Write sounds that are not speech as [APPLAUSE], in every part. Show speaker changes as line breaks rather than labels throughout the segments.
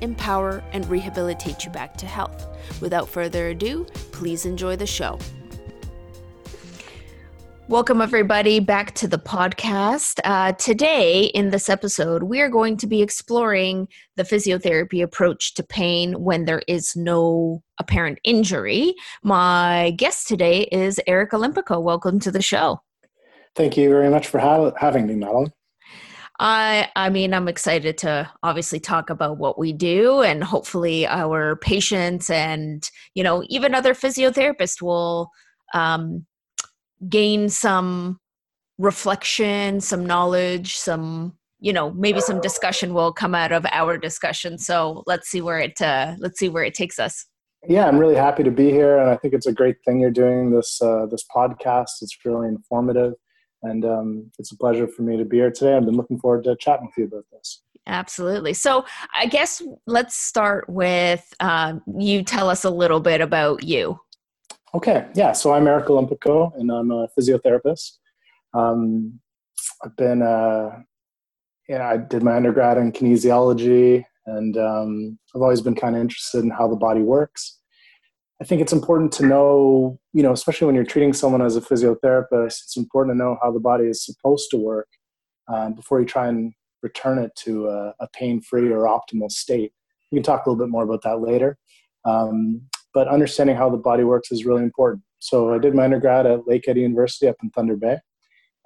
empower, and rehabilitate you back to health. Without further ado, please enjoy the show. Welcome, everybody, back to the podcast. Uh, today, in this episode, we are going to be exploring the physiotherapy approach to pain when there is no apparent injury. My guest today is Eric Olympico. Welcome to the show.
Thank you very much for ha- having me, Madeline.
I I mean I'm excited to obviously talk about what we do and hopefully our patients and you know even other physiotherapists will um, gain some reflection, some knowledge, some you know maybe some discussion will come out of our discussion. So let's see where it uh, let's see where it takes us.
Yeah, I'm really happy to be here, and I think it's a great thing you're doing this uh, this podcast. It's really informative and um, it's a pleasure for me to be here today. I've been looking forward to chatting with you about this.
Absolutely. So, I guess let's start with uh, you tell us a little bit about you.
Okay. Yeah. So, I'm Eric Olympico, and I'm a physiotherapist. Um, I've been, uh, yeah, I did my undergrad in kinesiology, and um, I've always been kind of interested in how the body works. I think it's important to know, you know, especially when you're treating someone as a physiotherapist, it's important to know how the body is supposed to work um, before you try and return it to a, a pain free or optimal state. We can talk a little bit more about that later. Um, but understanding how the body works is really important. So I did my undergrad at Lake Lakehead University up in Thunder Bay,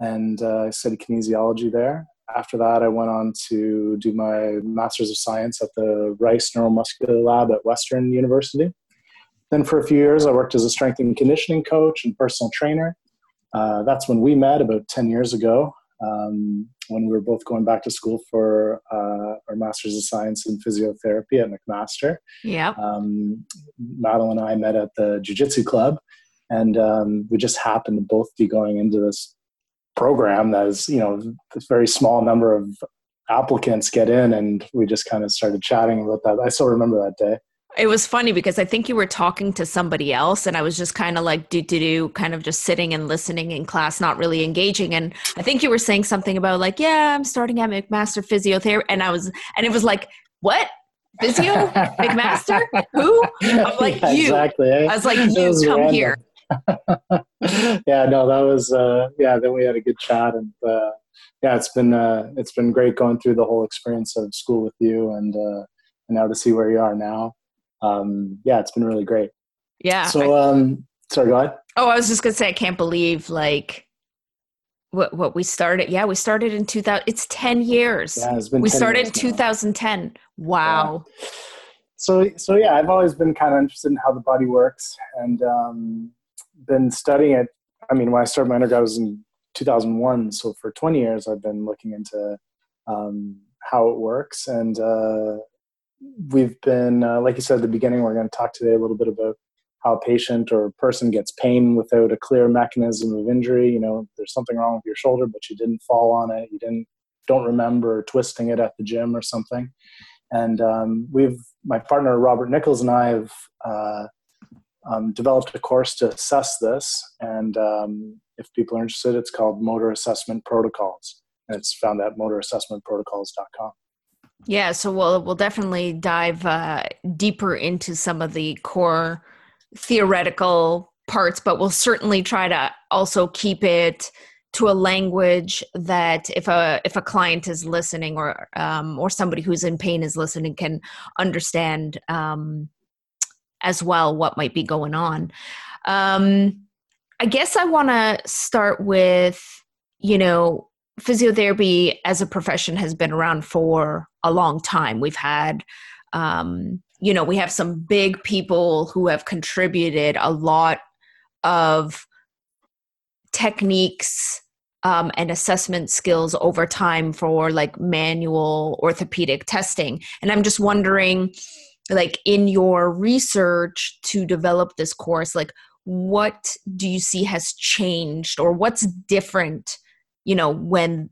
and uh, I studied kinesiology there. After that, I went on to do my Master's of Science at the Rice Neuromuscular Lab at Western University. Then for a few years, I worked as a strength and conditioning coach and personal trainer. Uh, that's when we met about 10 years ago um, when we were both going back to school for uh, our Master's of Science in Physiotherapy at McMaster.
Yeah.
Um, Madeline and I met at the Jiu Jitsu Club, and um, we just happened to both be going into this program that is, you know, a very small number of applicants get in, and we just kind of started chatting about that. I still remember that day.
It was funny because I think you were talking to somebody else, and I was just kind of like do do do, kind of just sitting and listening in class, not really engaging. And I think you were saying something about like, yeah, I'm starting at McMaster Physiotherapy, and I was, and it was like, what? Physio [LAUGHS] McMaster? Who? I'm like yeah, you. Exactly. I was like you. Was come random. here. [LAUGHS]
yeah, no, that was uh, yeah. Then we had a good chat, and uh, yeah, it's been uh, it's been great going through the whole experience of school with you, and uh, and now to see where you are now um, yeah, it's been really great.
Yeah.
So, um, sorry, go ahead.
Oh, I was just gonna say, I can't believe like what what we started. Yeah, we started in 2000. It's 10 years.
Yeah, it's been.
We started in 2010. Wow.
Yeah. So, so yeah, I've always been kind of interested in how the body works, and um, been studying it. I mean, when I started my undergrad, was in 2001. So for 20 years, I've been looking into um, how it works, and uh, we've been, uh, like you said at the beginning, we're going to talk today a little bit about how a patient or a person gets pain without a clear mechanism of injury. You know, there's something wrong with your shoulder, but you didn't fall on it. You didn't don't remember twisting it at the gym or something. And um, we've my partner Robert Nichols and I have uh, um, developed a course to assess this. And um, if people are interested, it's called Motor Assessment Protocols. And it's found at motorassessmentprotocols.com.
Yeah, so we'll we'll definitely dive uh, deeper into some of the core theoretical parts, but we'll certainly try to also keep it to a language that if a if a client is listening or um, or somebody who's in pain is listening can understand um, as well what might be going on. Um, I guess I want to start with you know physiotherapy as a profession has been around for a long time. We've had, um, you know, we have some big people who have contributed a lot of techniques, um, and assessment skills over time for like manual orthopedic testing. And I'm just wondering, like in your research to develop this course, like what do you see has changed or what's different, you know, when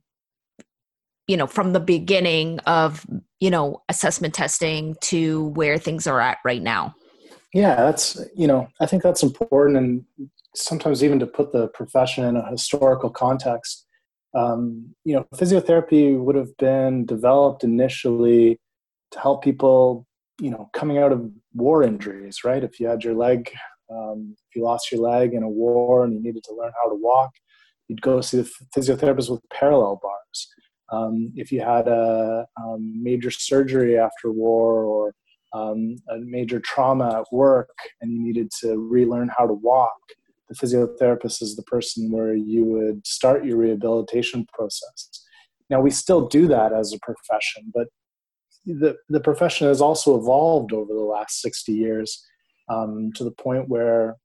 you know from the beginning of you know assessment testing to where things are at right now?
Yeah that's you know i think that's important and sometimes even to put the profession in a historical context um, you know physiotherapy would have been developed initially to help people you know coming out of war injuries right? If you had your leg um, if you lost your leg in a war and you needed to learn how to walk you'd go see the physiotherapist with parallel bars um, if you had a um, major surgery after war or um, a major trauma at work and you needed to relearn how to walk, the physiotherapist is the person where you would start your rehabilitation process. Now, we still do that as a profession, but the, the profession has also evolved over the last 60 years um, to the point where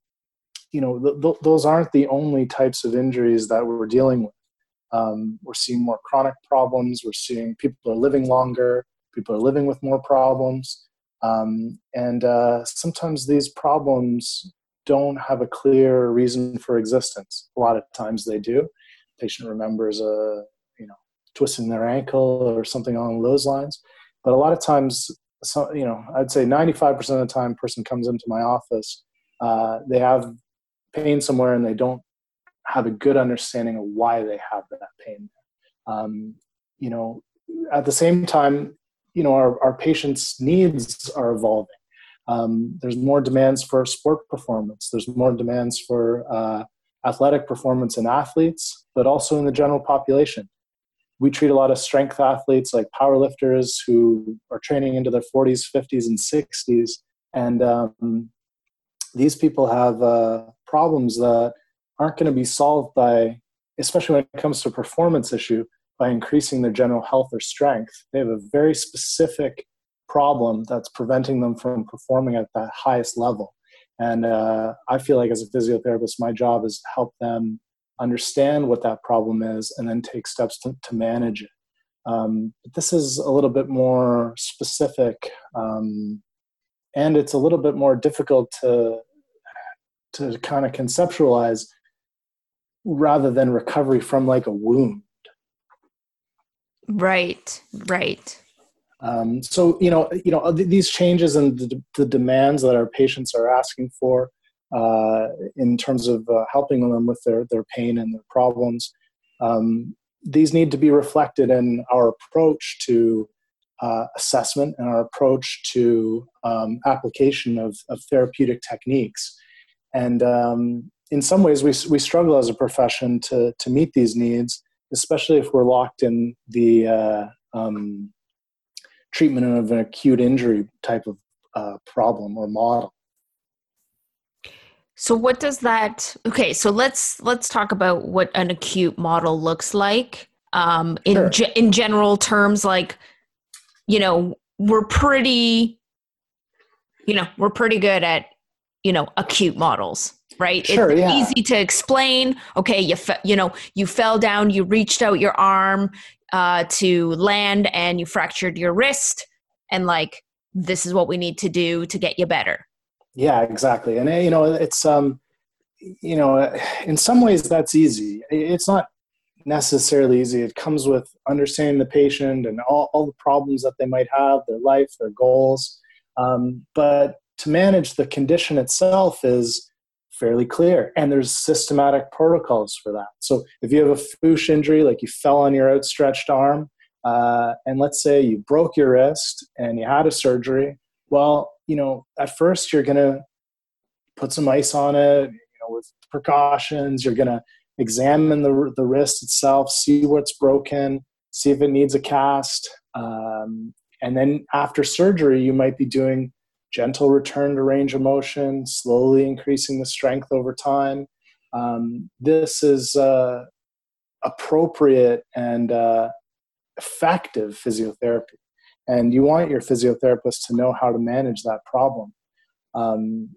you know th- th- those aren't the only types of injuries that we're dealing with um, we're seeing more chronic problems. We're seeing people are living longer. People are living with more problems. Um, and uh, sometimes these problems don't have a clear reason for existence. A lot of times they do. patient remembers a you know twisting their ankle or something along those lines. But a lot of times, so, you know, I'd say 95% of the time, person comes into my office, uh, they have pain somewhere and they don't have a good understanding of why they have that pain. Um, you know, at the same time, you know, our, our patients' needs are evolving. Um, there's more demands for sport performance. There's more demands for uh, athletic performance in athletes, but also in the general population. We treat a lot of strength athletes like powerlifters who are training into their 40s, 50s, and 60s. And um, these people have uh, problems that aren't going to be solved by, especially when it comes to performance issue, by increasing their general health or strength. They have a very specific problem that's preventing them from performing at that highest level. And uh, I feel like as a physiotherapist, my job is to help them understand what that problem is and then take steps to, to manage it. Um, but this is a little bit more specific um, and it's a little bit more difficult to to kind of conceptualize rather than recovery from like a wound.
Right, right.
Um, so you know, you know these changes and the, the, demands that our patients are asking for uh, in terms of uh, helping them with their their pain and their problems. Um, these need to be reflected in our approach to uh, assessment and our approach to um, application of, of therapeutic techniques. And um, in some ways we, we struggle as a profession to, to meet these needs, especially if we're locked in the uh, um, treatment of an acute injury type of uh, problem or model.
So what does that okay, so let's let's talk about what an acute model looks like. Um, in sure. ge- in general terms like you know, we're pretty you know, we're pretty good at you know, acute models right?
Sure,
it's
yeah.
easy to explain. Okay, you fe- you know you fell down, you reached out your arm uh, to land, and you fractured your wrist, and like this is what we need to do to get you better.
Yeah, exactly. And you know, it's um, you know, in some ways that's easy. It's not necessarily easy. It comes with understanding the patient and all, all the problems that they might have, their life, their goals. Um, but to manage the condition itself is fairly clear and there's systematic protocols for that. So if you have a foosh injury like you fell on your outstretched arm uh, and let's say you broke your wrist and you had a surgery well you know at first you're going to put some ice on it you know with precautions. You're going to examine the, the wrist itself see what's broken see if it needs a cast um, and then after surgery you might be doing gentle return to range of motion, slowly increasing the strength over time. Um, this is uh, appropriate and uh, effective physiotherapy. And you want your physiotherapist to know how to manage that problem. Um,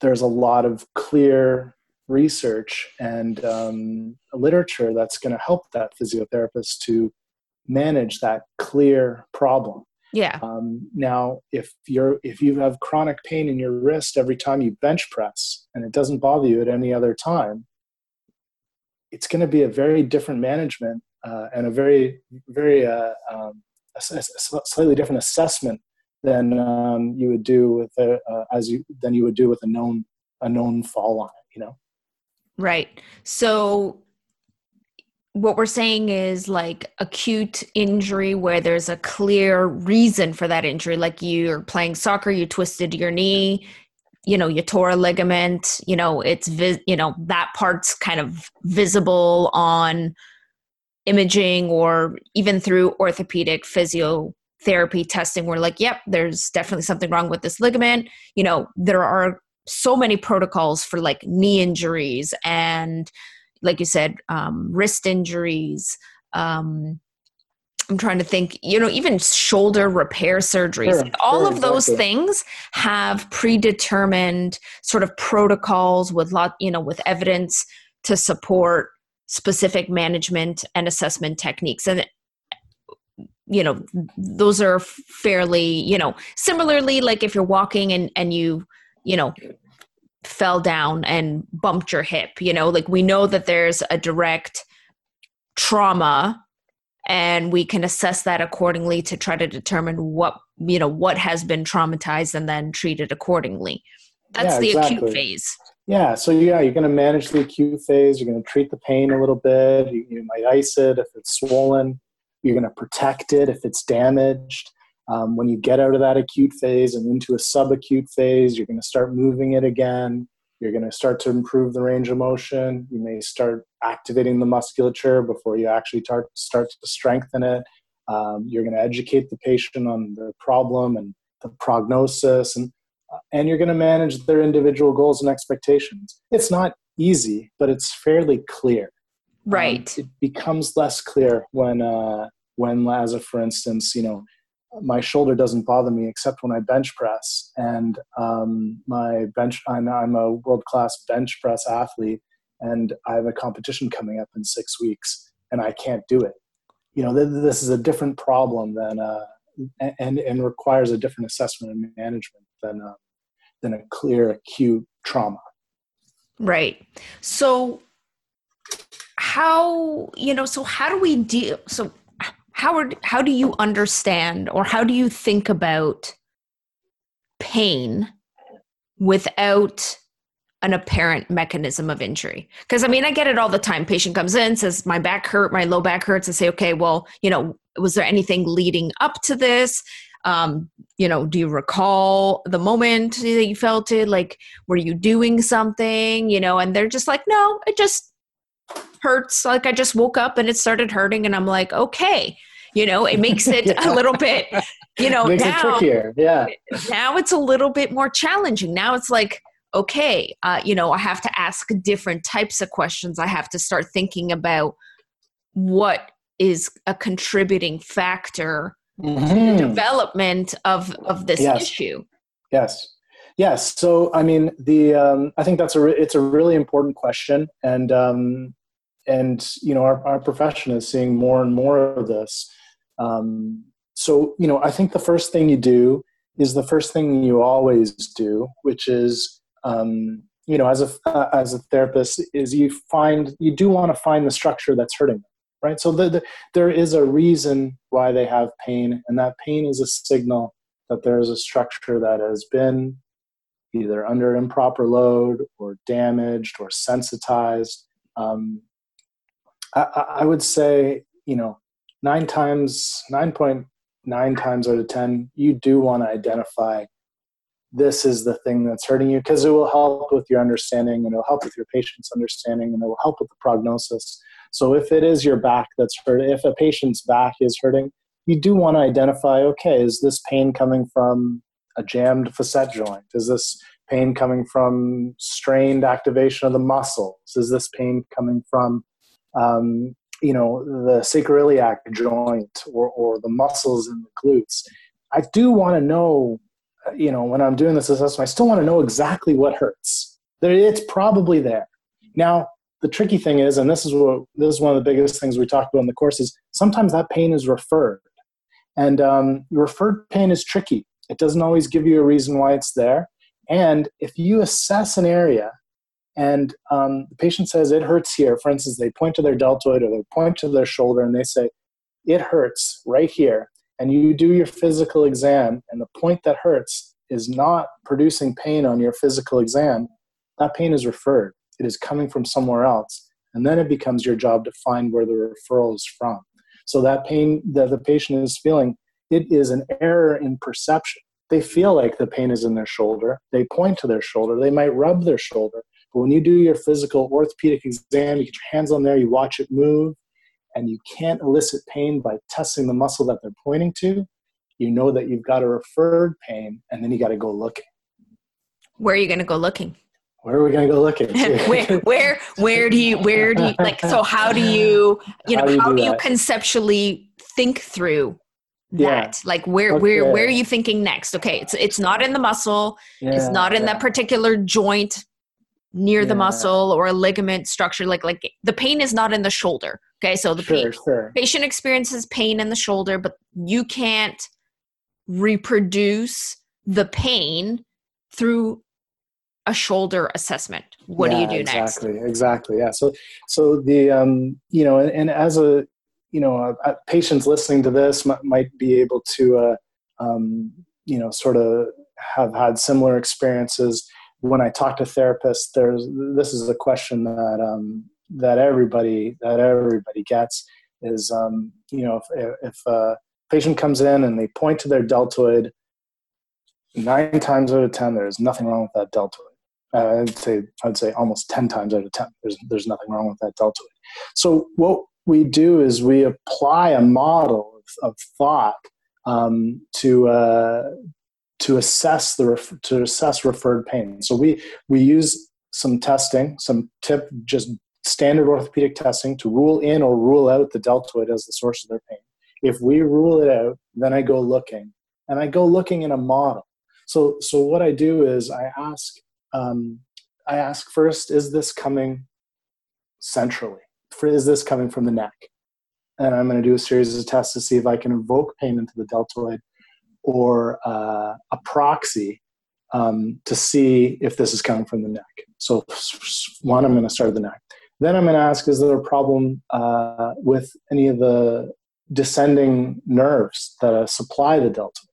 there's a lot of clear research and um, literature that's going to help that physiotherapist to manage that clear problem.
Yeah.
Um, now, if you're if you have chronic pain in your wrist every time you bench press and it doesn't bother you at any other time, it's going to be a very different management uh, and a very very uh, um, a, a slightly different assessment than um, you would do with a, uh, as you than you would do with a known a known fall line. You know.
Right. So what we're saying is like acute injury where there's a clear reason for that injury like you're playing soccer you twisted your knee you know you tore a ligament you know it's vi- you know that part's kind of visible on imaging or even through orthopedic physiotherapy testing. We're like yep there's definitely something wrong with this ligament. You know there are so many protocols for like knee injuries and like you said, um, wrist injuries. Um, I'm trying to think, you know, even shoulder repair surgeries. Sure, all sure, of those exactly. things have predetermined sort of protocols with lot, you know, with evidence to support specific management and assessment techniques. And you know, those are fairly, you know, similarly like if you're walking and and you, you know, fell down and bumped your hip you know? Like we know that there's a direct trauma and we can assess that accordingly to try to determine what you know what has been traumatized and then treat it accordingly. That's yeah, the exactly. acute phase.
Yeah so yeah you're going to manage the acute phase you're going to treat the pain a little bit you, you might ice it if it's swollen you're going to protect it if it's damaged um, when you get out of that acute phase and into a subacute phase, you're going to start moving it again. You're going to start to improve the range of motion. You may start activating the musculature before you actually start, start to strengthen it. Um, you're going to educate the patient on the problem and the prognosis, and, uh, and you're going to manage their individual goals and expectations. It's not easy, but it's fairly clear.
Right.
Um, it becomes less clear when, uh, when, as a for instance, you know, my shoulder doesn't bother me except when I bench press. And um, my bench, I'm, I'm a world class bench press athlete, and I have a competition coming up in six weeks, and I can't do it. You know, th- this is a different problem than, uh, and and requires a different assessment and management than uh, than a clear acute trauma.
Right. So how you know so how do we deal so how how do you understand or how do you think about pain without an apparent mechanism of injury? Because i mean i get it all the time. Patient comes in says my back hurt my low back hurts and say okay well you know was there anything leading up to this? Um, you know do you recall the moment that you felt it? Like were you doing something? You know and they're just like no it just hurts like i just woke up and it started hurting and i'm like okay you know it makes [LAUGHS] it yeah. a little bit you know
makes now, it trickier yeah
now it's a little bit more challenging now it's like okay uh, you know i have to ask different types of questions i have to start thinking about what is a contributing factor mm-hmm. to the mm-hmm. development of of this
yes.
issue
yes Yes. So, I mean, the um, I think that's a re- it's a really important question, and um, and you know, our, our profession is seeing more and more of this. Um, so, you know, I think the first thing you do is the first thing you always do, which is, um, you know, as a uh, as a therapist, is you find you do want to find the structure that's hurting them, right? So, the, the, there is a reason why they have pain, and that pain is a signal that there is a structure that has been either under improper load or damaged or sensitized. Um, I, I, would say, you know, nine times, 9.9 times out of 10, you do want to identify this is the thing that's hurting you because it will help with your understanding and it'll help with your patient's understanding and it will help with the prognosis. So if it is your back that's hurt, if a patient's back is hurting, you do want to identify okay, is this pain coming from a jammed facet joint? Is this pain coming from strained activation of the muscles? Is this pain coming from, um, you know, the sacroiliac joint or, or the muscles in the glutes? I do want to know, you know, when I'm doing this assessment, I still want to know exactly what hurts. It's probably there. Now, the tricky thing is, and this is what this is one of the biggest things we talk about in the course is sometimes that pain is referred, and um, referred pain is tricky. It doesn't always give you a reason why it's there. And if you assess an area and um, the patient says it hurts here, for instance, they point to their deltoid or they point to their shoulder and they say, it hurts right here, and you do your physical exam, and the point that hurts is not producing pain on your physical exam, that pain is referred. It is coming from somewhere else. And then it becomes your job to find where the referral is from. So that pain that the patient is feeling, it is an error in perception. They feel like the pain is in their shoulder. They point to their shoulder. They might rub their shoulder. But when you do your physical orthopedic exam, you get your hands on there, you watch it move, and you can't elicit pain by testing the muscle that they're pointing to, you know that you've got a referred pain, and then you got to go looking.
Where are you going to go looking?
Where are we going to go looking? [LAUGHS]
where, where, where do you, where do you, like, so how do you, you know, how do you, how do you conceptually think through that yeah. like where okay. where where are you thinking next okay it's it's not in the muscle yeah, it's not in yeah. that particular joint near the muscle or a ligament structure like like the pain is not in the shoulder okay so the sure, pain, sure. patient experiences pain in the shoulder but you can't reproduce the pain through a shoulder assessment what do you do
exactly,
next
exactly exactly yeah so so the um you know and, and as a you know, uh, patients listening to this m- might be able to, uh, um, you know, sort of have had similar experiences. When I talk to therapists, there's this is a question that um, that everybody that everybody gets is, um, you know, if, if a patient comes in and they point to their deltoid, nine times out of ten, there's nothing wrong with that deltoid. Uh, I'd say I'd say almost ten times out of ten, there's there's nothing wrong with that deltoid. So what we do is we apply a model of, of thought um, to uh, to assess the ref- to assess referred pain. So we we use some testing, some tip just standard orthopedic testing to rule in or rule out the deltoid as the source of their pain. If we rule it out, then I go looking, and I go looking in a model. So so what I do is I ask um, I ask first, is this coming centrally? For, is this coming from the neck? And I'm going to do a series of tests to see if I can invoke pain into the deltoid or uh, a proxy um, to see if this is coming from the neck. So, one, I'm going to start the neck. Then I'm going to ask, is there a problem uh, with any of the descending nerves that uh, supply the deltoid?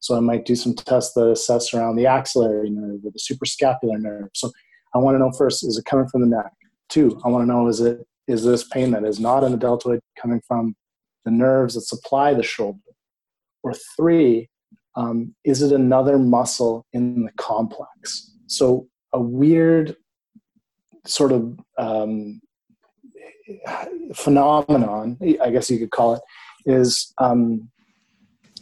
So I might do some tests that assess around the axillary nerve or the suprascapular nerve. So I want to know first, is it coming from the neck? Two, I want to know, is it is this pain that is not in the deltoid coming from the nerves that supply the shoulder? Or three, um, is it another muscle in the complex? So a weird sort of um, phenomenon, I guess you could call it, is um,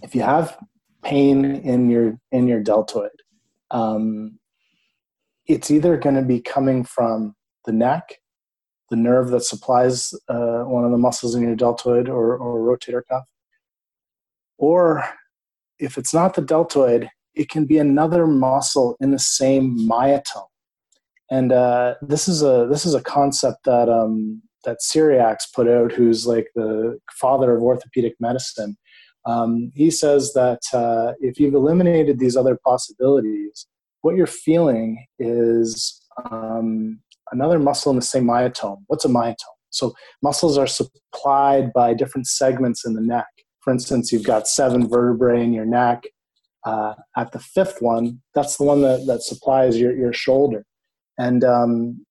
if you have pain in your in your deltoid, um, it's either going to be coming from the neck the nerve that supplies uh, one of the muscles in your deltoid or, or rotator cuff. Or if it's not the deltoid, it can be another muscle in the same myotome. And uh, this is a this is a concept that um, that Cyriax put out, who's like the father of orthopedic medicine. Um, he says that uh, if you've eliminated these other possibilities, what you're feeling is um, another muscle in the same myotome. What's a myotome? So muscles are supplied by different segments in the neck. For instance, you've got seven vertebrae in your neck. Uh, at the fifth one, that's the one that, that supplies your, your shoulder. And um,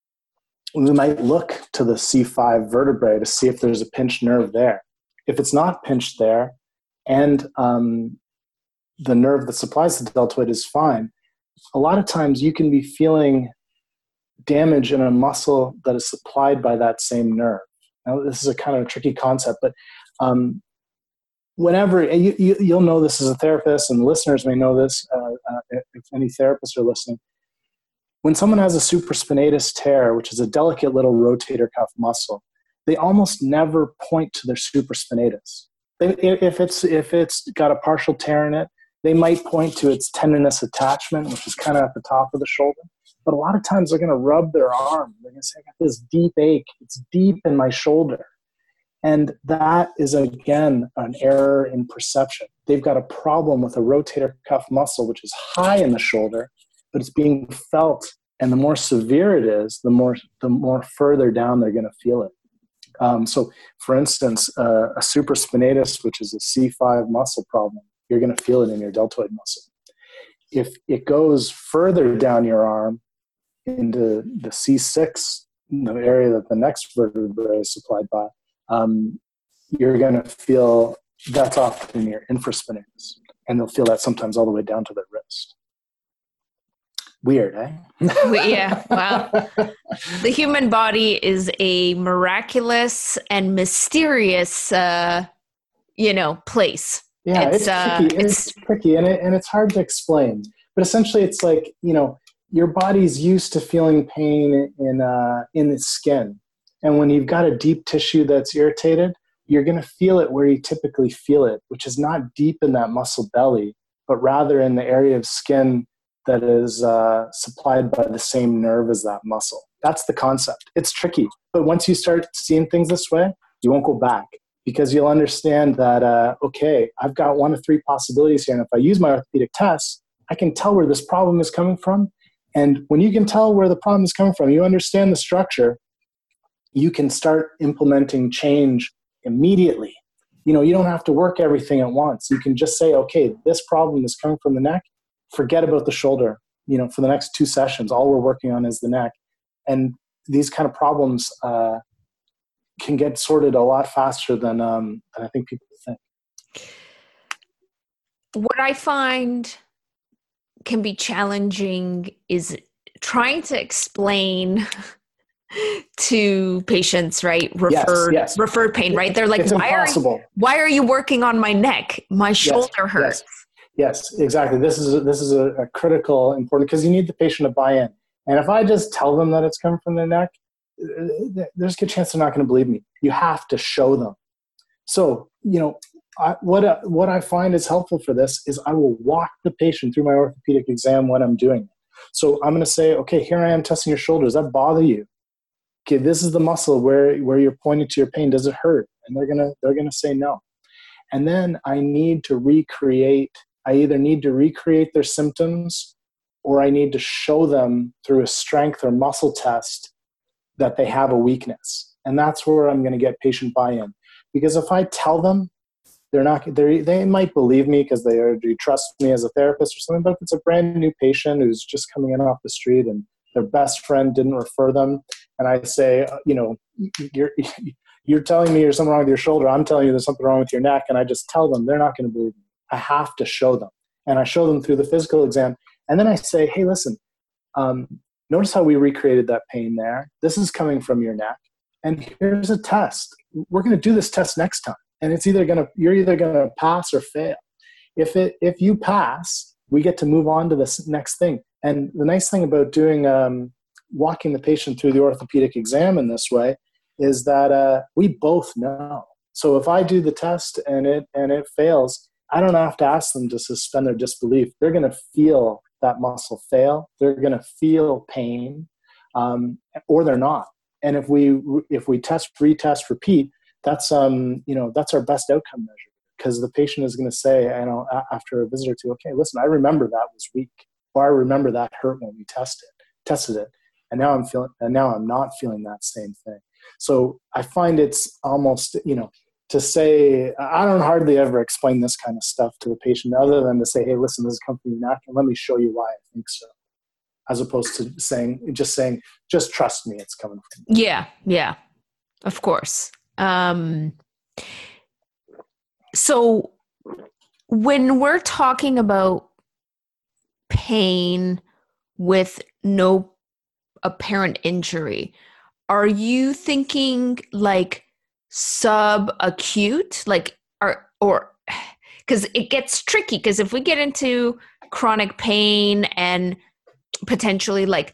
we might look to the C5 vertebrae to see if there's a pinched nerve there. If it's not pinched there, and um, the nerve that supplies the deltoid is fine, a lot of times you can be feeling damage in a muscle that is supplied by that same nerve. Now, this is a kind of a tricky concept, but um, whenever you, you, will know this as a therapist, and listeners may know this uh, uh, if any therapists are listening. When someone has a supraspinatus tear, which is a delicate little rotator cuff muscle, they almost never point to their supraspinatus. if it's if it's got a partial tear in it, they might point to its tendinous attachment, which is kind of at the top of the shoulder But a lot of times they're going to rub their arm. They're going to say, I got this deep ache. It's deep in my shoulder. And that is, again, an error in perception. They've got a problem with a rotator cuff muscle, which is high in the shoulder, but it's being felt. And the more severe it is, the more, the more further down they're going to feel it. Um, so, for instance, uh, a supraspinatus, which is a C5 muscle problem, you're going to feel it in your deltoid muscle. If it goes further down your arm into the C6, the area that the next vertebrae is supplied by, um, you're going to feel that's often your infraspinatus. And they'll feel that sometimes all the way down to their wrist. Weird, eh? [LAUGHS]
yeah, wow. the human body is a miraculous and mysterious, uh, you know, place.
Yeah, it's, it's uh, tricky. It's, it's tricky, and it, and it's hard to explain. But essentially, it's like you know, your body's used to feeling pain in uh, in the skin, and when you've got a deep tissue that's irritated, you're going to feel it where you typically feel it, which is not deep in that muscle belly, but rather in the area of skin that is uh, supplied by the same nerve as that muscle. That's the concept. It's tricky, but once you start seeing things this way, you won't go back because you'll understand that uh, okay, I've got one of three possibilities here, and if I use my orthopedic tests, I can tell where this problem is coming from. And when you can tell where the problem is coming from, you understand the structure. You can start implementing change immediately. You know, you don't have to work everything at once. You can just say, okay, this problem is coming from the neck forget about the shoulder you know for the next two sessions all we're working on is the neck and these kind of problems uh, can get sorted a lot faster than um, than i think people think
what i find can be challenging is trying to explain [LAUGHS] to patients right referred yes, yes. referred pain right they're like
it's
why impossible. are you, why are you working on my neck my shoulder yes, hurts
Yes, exactly. This is a, this is a, a critical important because you need the patient to buy in. And if I just tell them that it's coming from the neck, there's a good chance they're not going to believe me. You have to show them. So you know I, what uh, what I find is helpful for this is I will walk the patient through my orthopedic exam when I'm doing it. So I'm going to say, okay, here I am testing your shoulder. Does that bother you? Okay, this is the muscle where where you're pointing to your pain. Does it hurt? And they're gonna they're gonna say no. And then I need to recreate I either need to recreate their symptoms or I need to show them through a strength or muscle test that they have a weakness. And that's where I'm going to get patient buy in. Because if I tell them, they're not, they they might believe me because they already trust me as a therapist or something. But if it's a brand new patient who's just coming in off the street and their best friend didn't refer them, and I say, uh, you know, you're, [LAUGHS] you're telling me there's something wrong with your shoulder, I'm telling you there's something wrong with your neck, and I just tell them, they're not going to believe me. I have to show them. And I show them through the physical exam. And then I say, hey, listen, um, notice how we recreated that pain there. This is coming from your neck. And here's a test. We're going to do this test next time. And it's either to, you're either going to pass or fail. If, it, if you pass, we get to move on to this next thing. And the nice thing about doing, um, walking the patient through the orthopedic exam in this way is that uh, we both know. So if I do the test and it and it fails, I don't have to ask them to suspend their disbelief. They're going to feel that muscle fail. They're going to feel pain, um, or they're not. And if we if we test, retest, repeat, that's um you know that's our best outcome measure because the patient is going to say, you know, after a visit or two, okay, listen, I remember that was weak, or I remember that hurt when we tested tested it, and now I'm feeling, and now I'm not feeling that same thing. So I find it's almost you know to say i don't hardly ever explain this kind of stuff to the patient other than to say hey listen this is neck and let me show you why i think so as opposed to saying just saying just trust me it's coming from
me. yeah yeah of course um so when we're talking about pain with no apparent injury are you thinking like subacute? Like or [SIGHS] or because it gets tricky because if we get into chronic pain and potentially like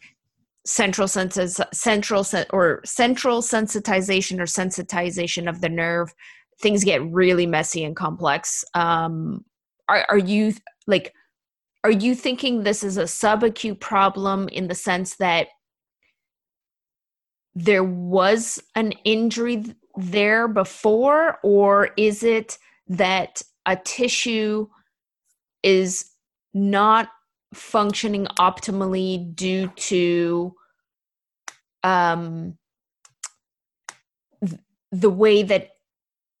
central senses central or central sensitization or sensitization of the nerve things get really messy and complex. Um are, are you like are you thinking this is a subacute problem in the sense that there was an injury there before, or is it that a tissue is not functioning optimally due to um, the way that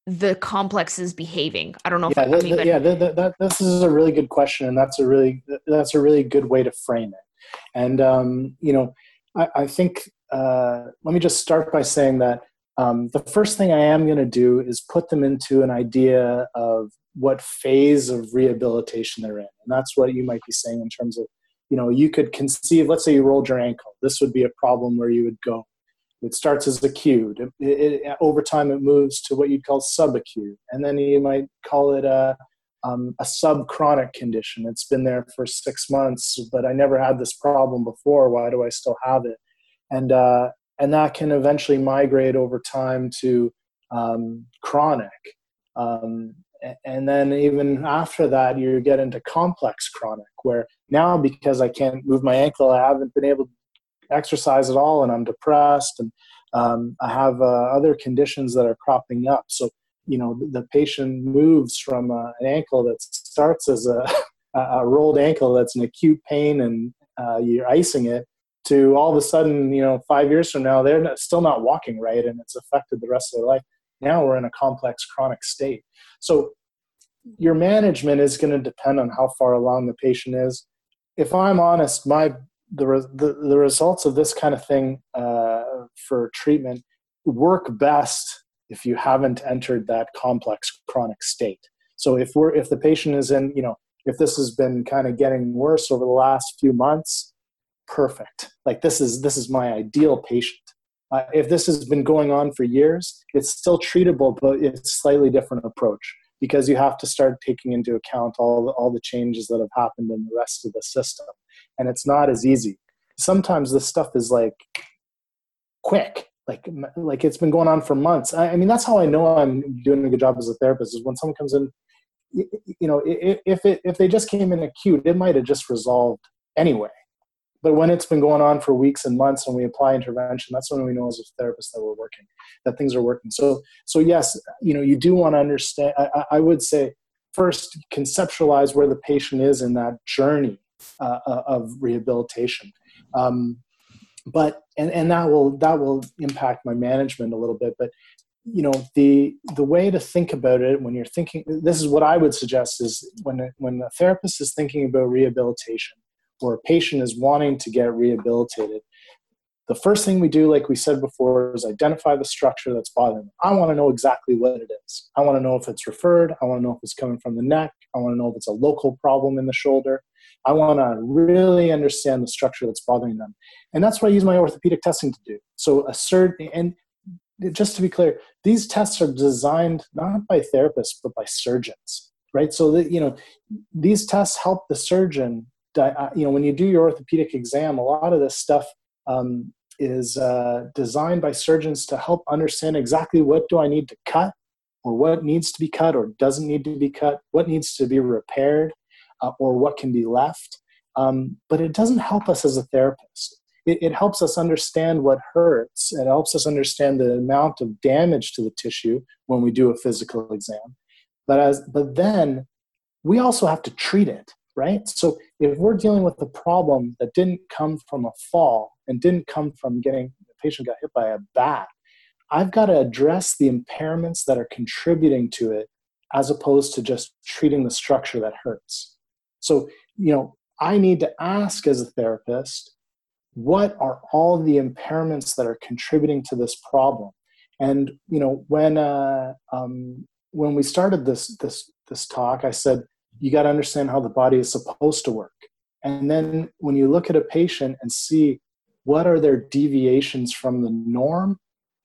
the complex is behaving. I don't know
yeah,
if
even... yeah that, this is a really good question and that's a really that's a really good way to frame it. And um, you know i, I think uh, let me just start by saying that um, the first thing i am going to do is put them into an idea of what phase of rehabilitation they're in and that's what you might be saying in terms of you know you could conceive let's say you rolled your ankle this would be a problem where you would go it starts as acute. It, it, over time, it moves to what you'd call subacute, and then you might call it a, um, a subchronic condition. It's been there for six months, but I never had this problem before. Why do I still have it? And uh, and that can eventually migrate over time to um, chronic. Um, and then even after that, you get into complex chronic, where now because I can't move my ankle, I haven't been able to exercise at all, and I'm depressed, and um, I have uh, other conditions that are cropping up. So you know the patient moves from uh, an ankle that starts as a, [LAUGHS] a rolled ankle that's an acute pain and uh, you're icing it to all of a sudden you know five years from now they're not, still not walking right and it's affected the rest of their life now we're in a complex chronic state so your management is going to depend on how far along the patient is if i'm honest my the, the, the results of this kind of thing uh, for treatment work best if you haven't entered that complex chronic state. So if we're if the patient is in, you know, if this has been kind of getting worse over the last few months, perfect. Like this is this is my ideal patient. Uh, if this has been going on for years, it's still treatable, but it's slightly different approach because you have to start taking into account all the, all the changes that have happened in the rest of the system. And it's not as easy. Sometimes this stuff is like quick. Like like it's been going on for months. I, I, mean that's how i know i'm doing a good job as a therapist is when someone comes in you know if it if they just came in acute it might have just resolved anyway but when it's been going on for weeks and months and we apply intervention that's when we know as a therapist that we're working that things are working so so yes you know you do want to understand i, I would say first conceptualize where the patient is in that journey uh, uh, of rehabilitation. Um, but and, and that will that will impact my management a little bit. But you know the the way to think about it when you're thinking this is what I would suggest is when when a therapist is thinking about rehabilitation or a patient is wanting to get rehabilitated the first thing we do, like we said before, is identify the structure that's bothering them. I want to know exactly what it is. I want to know if it's referred. I want to know if it's coming from the neck. I want to know if it's a local problem in the shoulder. I want to really understand the structure that's bothering them. And that's what I use my orthopedic testing to do. So a surgeon, and just to be clear, these tests are designed not by therapists, but by surgeons, right? So that, you know, these tests help the surgeon, you know, when you do your orthopedic exam, a lot of this stuff um, is uh, designed by surgeons to help understand exactly what do I need to cut or what needs to be cut or doesn't need to be cut, what needs to be repaired uh, or what can be left. Um, but it doesn't help us as a therapist. It, it, helps us understand what hurts. It helps us understand the amount of damage to the tissue when we do a physical exam. But as but then we also have to treat it, right? So if we're dealing with a problem that didn't come from a fall and didn't come from getting the patient got hit by a bat, I've got to address the impairments that are contributing to it as opposed to just treating the structure that hurts. So, you know, I need to ask as a therapist, what are all the impairments that are contributing to this problem? And you know, when uh, um, when we started this this this talk, I said you got to understand how the body is supposed to work. And then when you look at a patient and see what are their deviations from the norm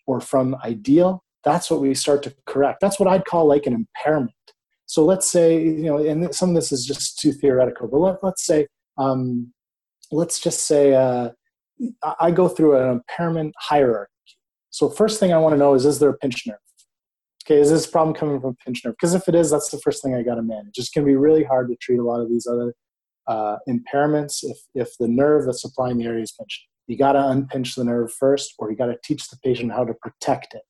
or from ideal, that's what we start to correct. That's what I'd call like an impairment. So let's say, you know, and some of this is just too theoretical, but let, us say, um, let's just say uh, I go through an impairment hierarchy. So first thing I want to know is, is there a pinched nerve? Okay, is this problem coming from pinched nerve? Because if it is, that's the first thing I got to manage. It's going to be really hard to treat a lot of these other uh, impairments, if, if the nerve that's supplying the area is pinched, you got to unpinch the nerve first, or you got to teach the patient how to protect it,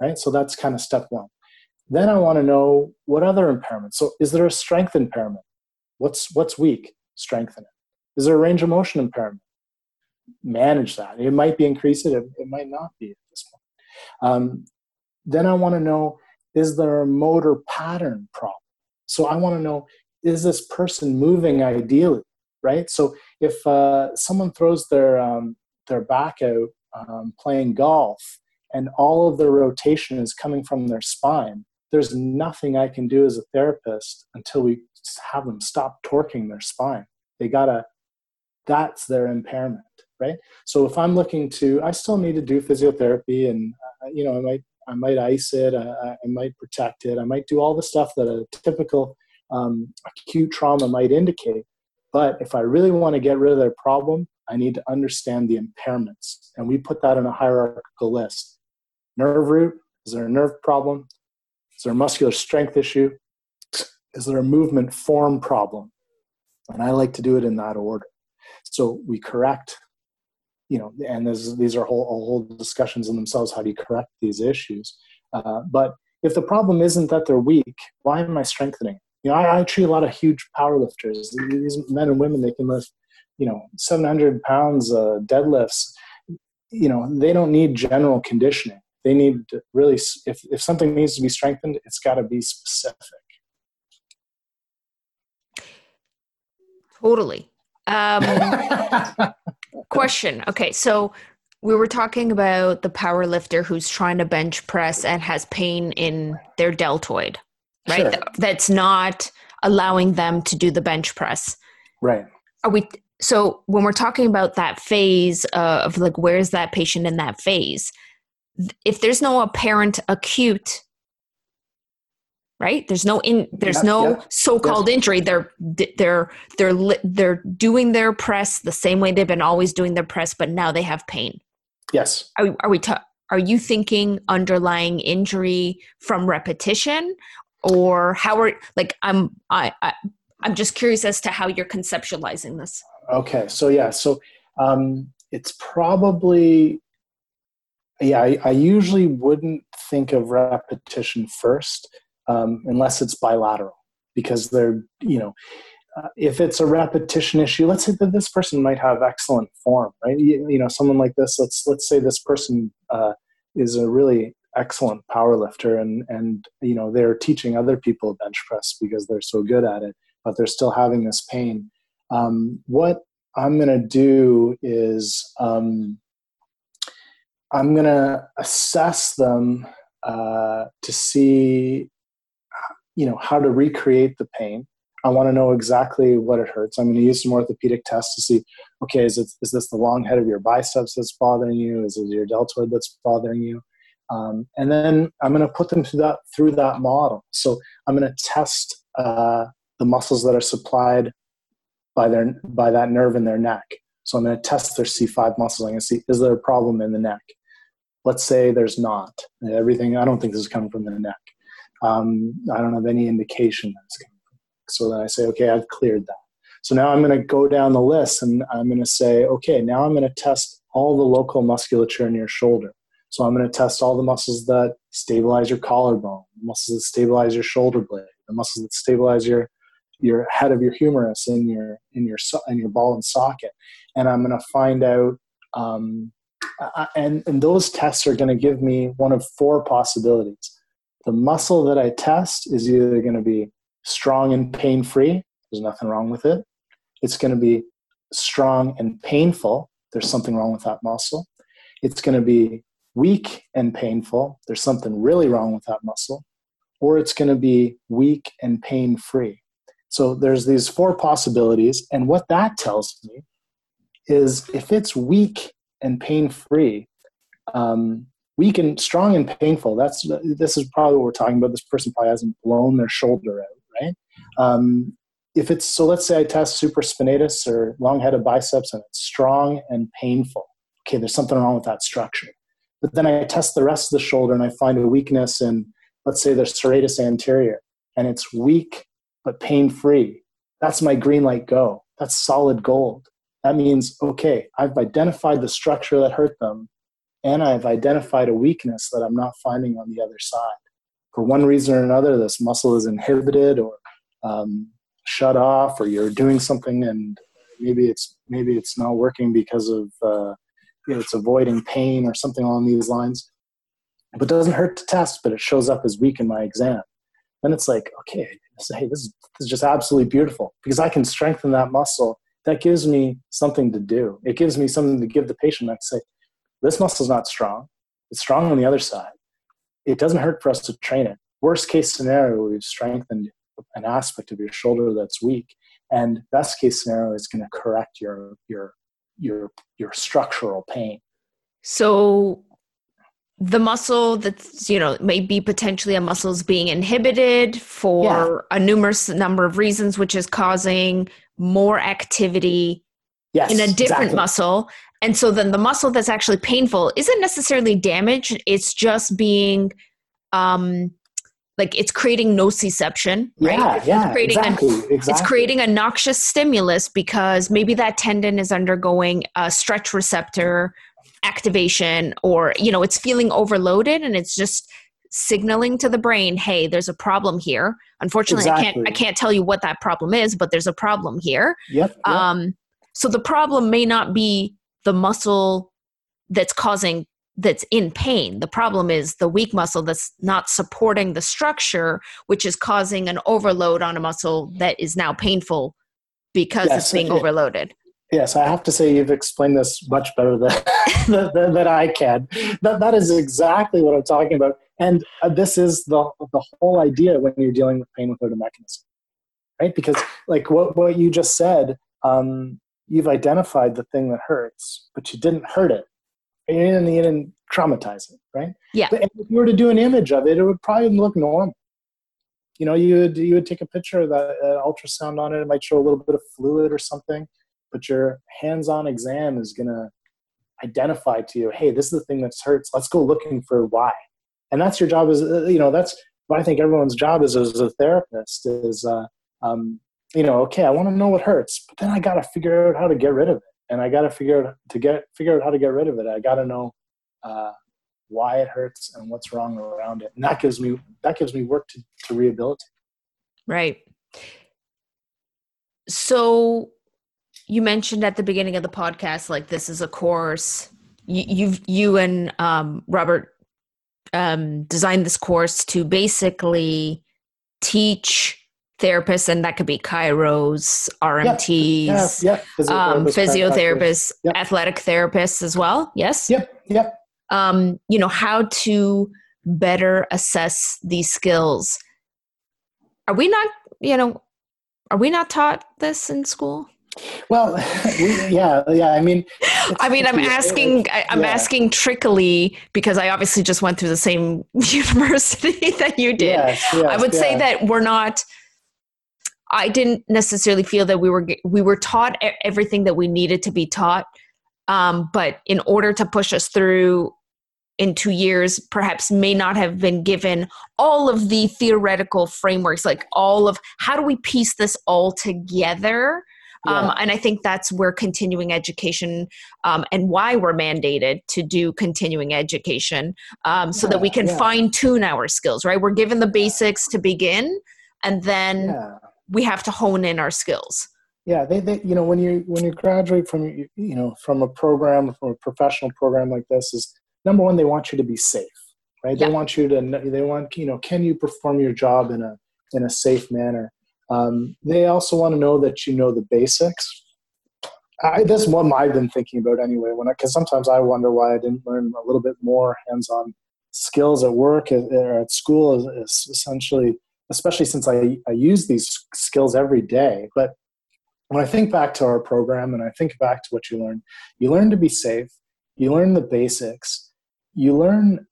right? So that's kind of step one. Then I want to know what other impairments. So is there a strength impairment? What's what's weak? Strengthen it. Is there a range of motion impairment? Manage that. It might be increased. It, it might not be at this point. Um, then I want to know is there a motor pattern problem? So I want to know is this person moving ideally, right? So if uh, someone throws their um, their back out um, playing golf and all of their rotation is coming from their spine, there's nothing I can do as a therapist until we have them stop torquing their spine. They gotta, that's their impairment, right? So if I'm looking to, I still need to do physiotherapy and, uh, you know, I might, I might ice it, I, I might protect it, I might do all the stuff that a typical um, acute trauma might indicate. But if I really want to get rid of their problem, I need to understand the impairments. And we put that in a hierarchical list. Nerve root, is there a nerve problem? Is there a muscular strength issue? Is there a movement form problem? And I like to do it in that order. So we correct, you know, and these are whole, whole discussions in themselves. How do you correct these issues? Uh, but if the problem isn't that they're weak, why am I strengthening? You know, I, I treat a lot of huge power lifters. These men and women, they can lift, you know, 700 pounds uh, deadlifts. You know, they don't need general conditioning. They need really, if, if something needs to be strengthened, it's got to be specific.
Totally. Um, [LAUGHS] question. Okay, so we were talking about the power lifter who's trying to bench press and has pain in their deltoid, right? Sure. That's not allowing them to do the bench press.
Right.
Are we so when we're talking about that phase of like where's that patient in that phase? If there's no apparent acute right? There's no in there's yeah, no yeah. so-called injury. They're they're they're they're doing their press the same way they've been always doing their press but now they have pain.
Yes.
Are, we, are we ta- are you thinking underlying injury from repetition? Or how are like i'm i, I i'm just curious as to how you're conceptualizing this.
Okay so yeah so um it's probably yeah I, I usually wouldn't think of repetition first um, unless it's bilateral because they're you know uh, if it's a repetition issue let's say that this person might have excellent form right? You, you know someone like this let's let's say this person uh, is a really excellent power lifter and and you know they're teaching other people bench press because they're so good at it but they're still having this pain. Um, what i'm going to do is um, i'm going to assess them uh, to see you know how to recreate the pain. I want to know exactly what it hurts. I'm going to use some orthopedic tests to see okay is, it, is this the long head of your biceps that's bothering you? Is it your deltoid that's bothering you? Um, and then i'm going to put them through that through that model. So i'm going to test uh, the muscles that are supplied by their by that nerve in their neck. So i'm going to test their c5 muscles. I'm going to see is there a problem in the neck? Let's say there's not. Everything i don't think this is coming from the neck um, I don't have any indication that's coming from. So then I say, okay, I've cleared that. So now I'm going to go down the list and I'm going to say, okay, now I'm going to test all the local musculature in your shoulder. So I'm going to test all the muscles that stabilize your collarbone, the muscles that stabilize your shoulder blade, the muscles that stabilize your your head of your humerus in your in your in your ball and socket, and I'm going to find out. Um, and and those tests are going to give me one of four possibilities the muscle that I test is either going to be strong and pain free, there's nothing wrong with it. It's going to be strong and painful, there's something wrong with that muscle. It's going to be weak and painful, there's something really wrong with that muscle. Or it's going to be weak and pain free. So there's these four possibilities, and what that tells me is if it's weak and pain free, um, weak and strong and painful. That's this is probably what we're talking about. This person probably hasn't blown their shoulder out, right? Um, if it's so, let's say I test supraspinatus or long-headed biceps, and it's strong and painful. Okay, there's something wrong with that structure. But then I test the rest of the shoulder, and I find a weakness in, let's say, the serratus anterior, and it's weak but pain-free. That's my green light go. that's solid gold. That means, okay, I've identified the structure that hurt them and I've identified a weakness that I'm not finding on the other side. For one reason or another, this muscle is inhibited or um, shut off, or you're doing something and maybe it's maybe it's not working because of uh, you know, it's avoiding pain or something along these lines. But it doesn't hurt to test, but it shows up as weak in my exam. Then it's like, okay, hey, this is, this is just absolutely beautiful because I can strengthen that muscle. That gives me something to do. It gives me something to give the patient. I say, this muscle's not strong. It's strong on the other side. It doesn't hurt for us to train it. Worst case scenario, we've strengthened an aspect of your shoulder that's weak. And best case scenario is going to correct your your your your structural pain.
So the muscle that's you know may be potentially a muscle is being inhibited for yeah. a numerous number of reasons which is causing more activity yes, in a different exactly. muscle and so then the muscle that's actually painful isn't necessarily damaged it's just being um like it's creating nociception right
yeah,
it's,
yeah,
creating
exactly,
a,
exactly.
it's creating a noxious stimulus because maybe that tendon is undergoing a stretch receptor activation or you know it's feeling overloaded and it's just signaling to the brain hey there's a problem here unfortunately exactly. i can't i can't tell you what that problem is but there's a problem here
yep, yep.
um so the problem may not be the muscle that's causing that's in pain the problem is the weak muscle that's not supporting the structure which is causing an overload on a muscle that is now painful because yes, it's being it, overloaded
Yes, I have to say you've explained this much better [LAUGHS] than, than, than, I can. That, that is exactly what I'm talking about. And uh, this is the, the whole idea when you're dealing with pain without a mechanism, right? Because, like what, what you just said, um, you've identified the thing that hurts, but you didn't hurt it. You didn't, you didn't traumatize it, right?
Yeah.
But if you were to do an image of it, it would probably look normal. You know, you would, you would take a picture of that uh, ultrasound on it. It might show a little bit of fluid or something but your hands-on exam is going to identify to you hey this is the thing that hurts let's go looking for why and that's your job as uh, you know that's what i think everyone's job is as a therapist is uh, um, you know okay i want to know what hurts but then i got to figure out how to get rid of it and i got to figure out to get figure out how to get rid of it i got to know uh, why it hurts and what's wrong around it and that gives me that gives me work to, to rehabilitate.
Right. So you mentioned at the beginning of the podcast like this is a course. You, you've you and um, robert um, designed this course to basically teach therapists and that could be chiros rmts
yeah, yeah,
yeah. Um, physiotherapists yep. athletic therapists as well yes
yep yep
um, you know how to better assess these skills are we not you know are we not taught this in school
well, [LAUGHS] yeah, yeah. I mean, [LAUGHS]
I mean, I'm asking, I, am yeah. asking trickily because I obviously just went through the same [LAUGHS] university that you did. Yes, yes, I would yeah. say that we're not. I didn't necessarily feel that we were we were taught everything that we needed to be taught, um, but in order to push us through in two years, perhaps may not have been given all of the theoretical frameworks, like all of how do we piece this all together um, and I think that's where continuing education um, and why we're mandated to do continuing education um, so yeah, that we can yeah. fine tune our skills, right? We're given the basics to begin, and then we have to hone in our skills.
Yeah, they, they, you know, when you when you graduate from you know from a program from a professional program like this, is number one they want you to be safe, right? They want you to they want you know can you perform your job in a in a safe manner um, they also want to know that you know the basics. I, this is what I've been thinking about anyway. When because sometimes I wonder why I didn't learn a little bit more hands-on skills at work or at school. Is, is essentially, especially since I, I use these skills every day. But when I think back to our program and I think back to what you learn, you learn to be safe. You learn the basics. You learn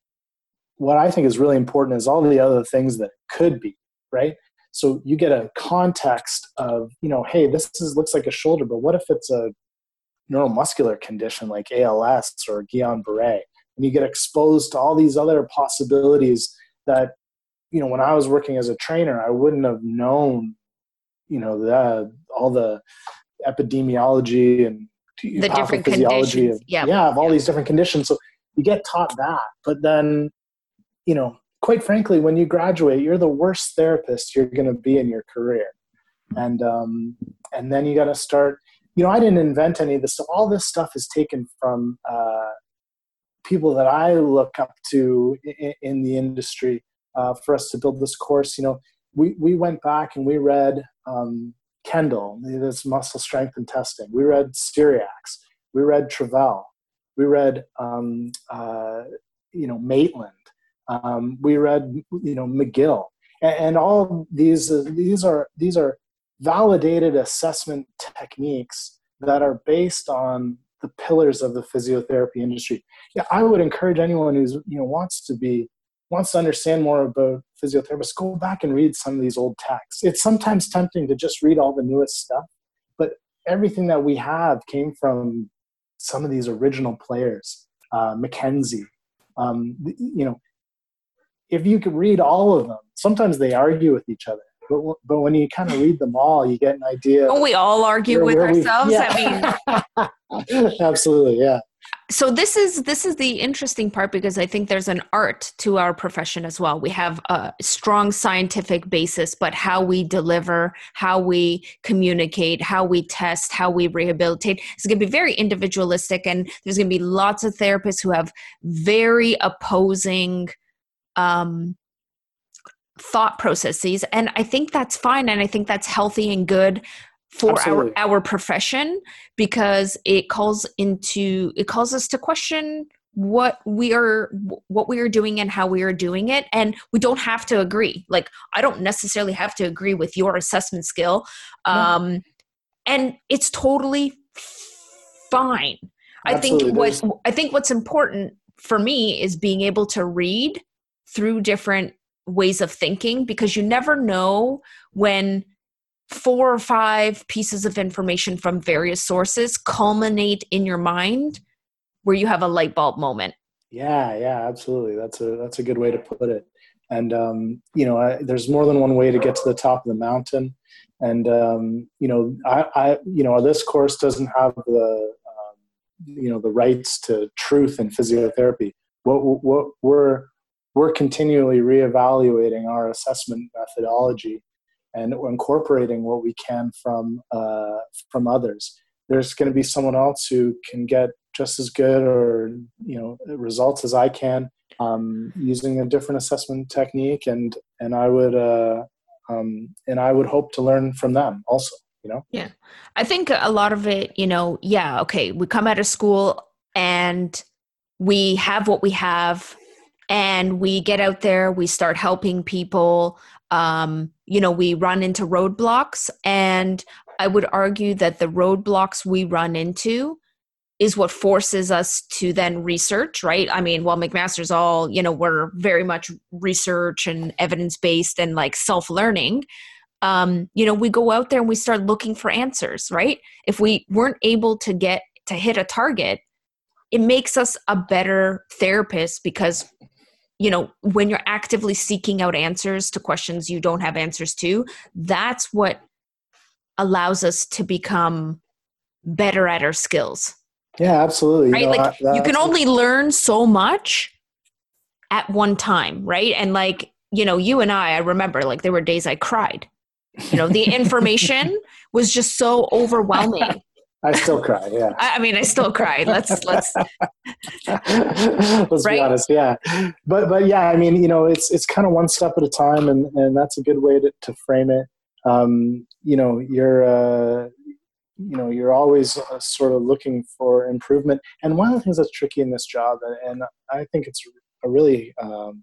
what I think is really important is all the other things that could be right so you get a context of, you know, hey, this is, looks like a shoulder, but what if it's a neuromuscular condition like ALS or Guillain-Barré? And you get exposed to all these other possibilities that, you know, when I was working as a trainer, I wouldn't have known, you know, the, all the epidemiology and
the different conditions.
Of, yeah, yeah, of all these different conditions. So you get taught that, but then, you know, quite frankly, when you graduate, you're the worst therapist you're going to be in your career, and um, and then you got to start. You know, I didn't invent any of this. So all this stuff is taken from uh, people that I look up to in, in the industry uh, for us to build this course. You know, we we went back and we read um, Kendall, this muscle strength and testing. We read Cyriax. We read Travell. We read, um, uh, you know, Maitland. Um, we read, you know, McGill, and, all these these are these are validated assessment techniques that are based on the pillars of the physiotherapy industry. Yeah, I would encourage anyone who's you know wants to be wants to understand more about physiotherapists, go back and read some of these old texts. It's sometimes tempting to just read all the newest stuff, but everything that we have came from some of these original players, uh, McKenzie. Um, you know, if you could read all of them, sometimes they argue with each other. But, but when you kind of read them all, you get an idea.
Don't we all argue with ourselves? Yeah.
I mean, [LAUGHS] absolutely, yeah
so this is this is the interesting part because i think there's an art to our profession as well. We have a strong scientific basis but how we deliver how we communicate how we test how we rehabilitate is going to be very individualistic and there's going to be lots of therapists who have very opposing um, thought processes and i think that's fine and i think that's healthy and good for Absolutely. our our profession because it calls into it calls us to question what we are what we are doing and how we are doing it and we don't have to agree like i don't necessarily have to agree with your assessment skill um no. and it's totally fine Absolutely. i think what i think what's important for me is being able to read through different ways of thinking because you never know when four or five pieces of information from various sources culminate in your mind where you have a light bulb moment.
Yeah yeah absolutely. That's a that's a good way to put it. And um, you know I, there's more than one way to get to the top of the mountain. And um, you know I, I, you know this course doesn't have the um, you know the rights to truth in physiotherapy. What what we're we're continually reevaluating our assessment methodology and incorporating what we can from uh, from others. There's going to be someone else who can get just as good or you know results as I can um, using a different assessment technique, and and I would uh, um, and I would hope to learn from them also. You know.
Yeah, I think a lot of it. You know, yeah, okay, we come out of school and we have what we have and we get out there we start helping people um, you know we run into roadblocks and i would argue that the roadblocks we run into is what forces us to then research right? I mean while mcmaster's all you know we're very much research and evidence based and like self learning um, you know we go out there and we start looking for answers right? If we weren't able to get to hit a target it makes us a better therapist because you know when you're actively seeking out answers to questions you don't have answers to that's what allows us to become better at our skills.
Yeah absolutely.
Right? you know, like you can only learn so much at one time right? And like you know you and i i remember like there were days i cried. You know the [LAUGHS] information was just so overwhelming
I still cry. Yeah.
I mean, I still cry. Let's let's [LAUGHS]
let's right? be honest. Yeah, but but yeah, I mean, you know, it's it's kind of one step at a time, and and that's a good way to, to frame it. Um, you know, you're uh, you know you're always uh, sort of looking for improvement, and one of the things that's tricky in this job, and, and I think it's a really um,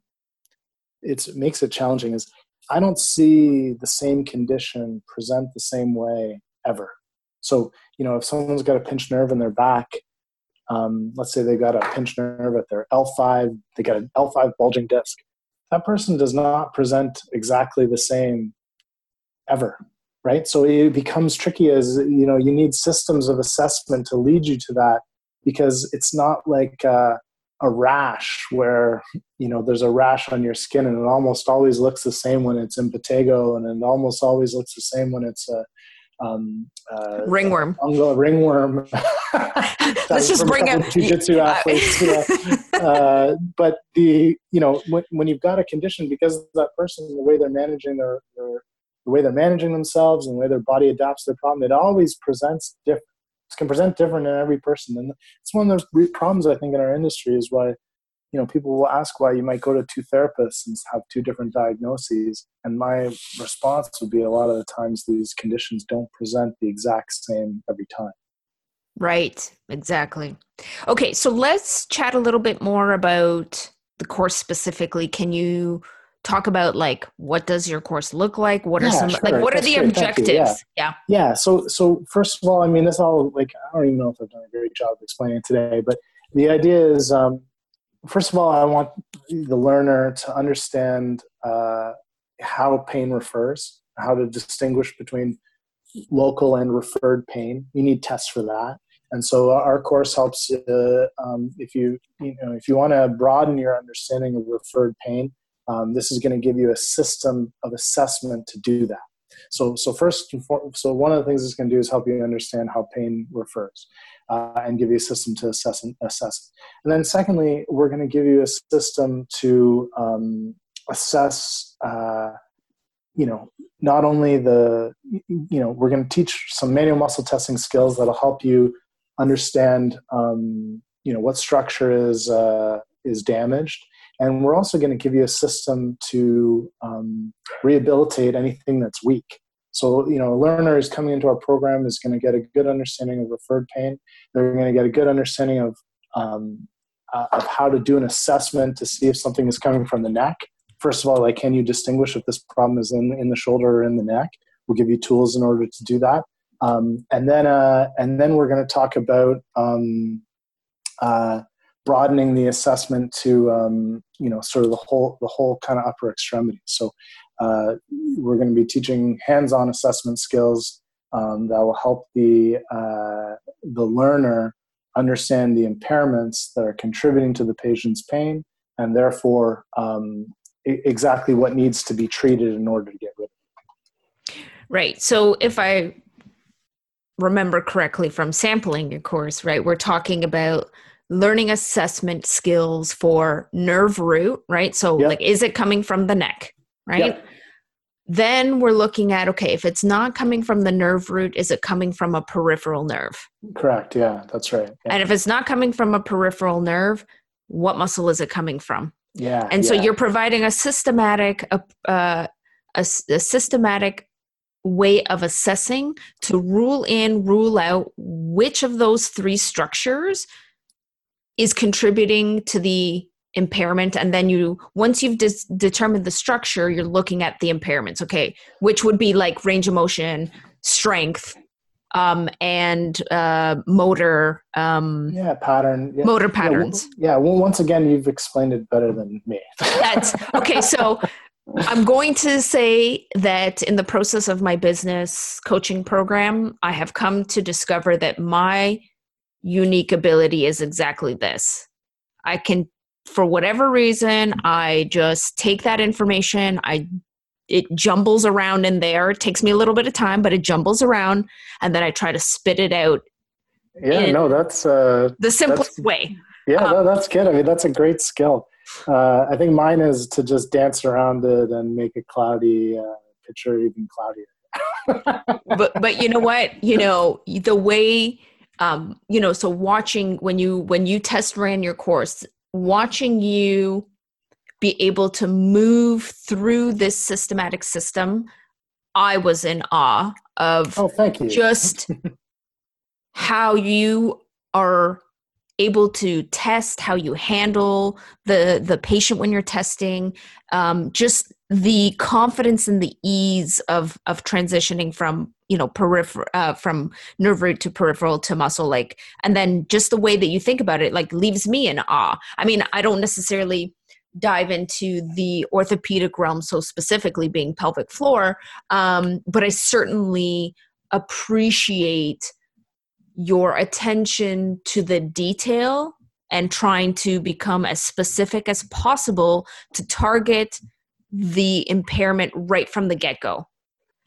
it makes it challenging is I don't see the same condition present the same way ever so, you know, if someone's got a pinched nerve in their back, um, let's say they got a pinched nerve at their L5, they got an L5 bulging disc, that person does not present exactly the same ever, right? So it becomes tricky as, you know, you need systems of assessment to lead you to that because it's not like uh, a rash where, you know, there's a rash on your skin and it almost always looks the same when it's impetigo and it almost always looks the same when it's a um, uh,
ringworm.
Ringworm. [LAUGHS]
Let's just bring up
jujitsu athletes. yeah. [LAUGHS] uh, but the you know when, when you've got a condition because of that person the way they're managing their, their the way they're managing themselves and the way their body adapts to the problem, it always presents different. It can present different in every person, and it's one of those problems I think in our industry is why you know people will ask why you might go to two therapists and have two different diagnoses. And my response would be a lot of the times these conditions don't present the exact same every time.
Right. Exactly. Okay. So let's chat a little bit more about the course specifically. Can you talk about like what does your course look like? What yeah, are some sure. like what That's are the great. objectives
yeah.
yeah.
Yeah. So so first of all i mean this all like i don't even know if i've done a great job explaining today but the idea is um, first of all, I want the learner to understand uh, how pain refers, how to distinguish between local and referred pain. You need tests for that. And so our course helps uh, um, if you you know if you want to broaden your understanding of referred pain. Um, this is going to give you a system of assessment to do that. So so first, so one of the things it's going to do is help you understand how pain refers uh, and give you a system to assess and assess. And then secondly, we're going to give you a system to um, assess. Uh, you know, not only the you know, we're going to teach some manual muscle testing skills that'll help you understand um, you know what structure is uh, is damaged and we're also going to give you a system to um, rehabilitate anything that's weak so, you know, a learner is coming into our program is going to get a good understanding of referred pain. They're going to get a good understanding of um, uh, of how to do an assessment to see if something is coming from the neck. First of all, like, can you distinguish if this problem is in in the shoulder or in the neck? We'll give you tools in order to do that. Um, and then, uh, and then we're going to talk about um, uh, broadening the assessment to, um, you know, sort of the whole the whole kind of upper extremity. So, uh, we're going to be teaching hands-on assessment skills um, that will help the uh, the learner understand the impairments that are contributing to the patient's pain, and therefore um, I- exactly what needs to be treated in order to get rid of it.
Right. So if I remember correctly from sampling your course, right, we're talking about learning assessment skills for nerve root, right? So yep. like is it coming from the neck? Right? Yep. Then we're looking at okay, if it's not coming from the nerve root, is it coming from a peripheral nerve?
Correct. Yeah, that's right. Yeah.
And if it's not coming from a peripheral nerve, what muscle is it coming from?
Yeah.
And
yeah.
so you're providing a systematic, uh, a, a systematic way of assessing to rule in, rule out which of those three structures is contributing to the impairment. And then you once you've dis- determined the structure you're looking at the impairments okay? Which would be like range of motion strength um, and uh, motor um,
yeah pattern
yeah. motor patterns
yeah, well, yeah well once again you've explained it better than me. [LAUGHS]
That's okay so i'm going to say that in the process of my business coaching program i have come to discover that my unique ability is exactly this. I can for whatever reason, I just take that information, I it jumbles around in there. It takes me a little bit of time, but it jumbles around, and then I try to spit it out.
Yeah, no, that's uh,
the simplest way.
Yeah, um, no, that's good. I mean, that's a great skill. Uh, I think mine is to just dance around it and make a cloudy uh, picture even cloudier. [LAUGHS]
but but you know what? You know the way um, you know. So watching when you when you test ran your course, watching you be able to move through this systematic system, I was in awe of
oh, thank you.
just [LAUGHS] how you are able to test, how you handle the the patient when you're testing, um, just the confidence and the ease of of transitioning from you know peripheral uh, from nerve root to peripheral to muscle like and then just the way that you think about it like leaves me in awe. I mean i don't necessarily dive into the orthopedic realm so specifically being pelvic floor um, but i certainly appreciate your attention to the detail and trying to become as specific as possible to target the impairment right from the get-go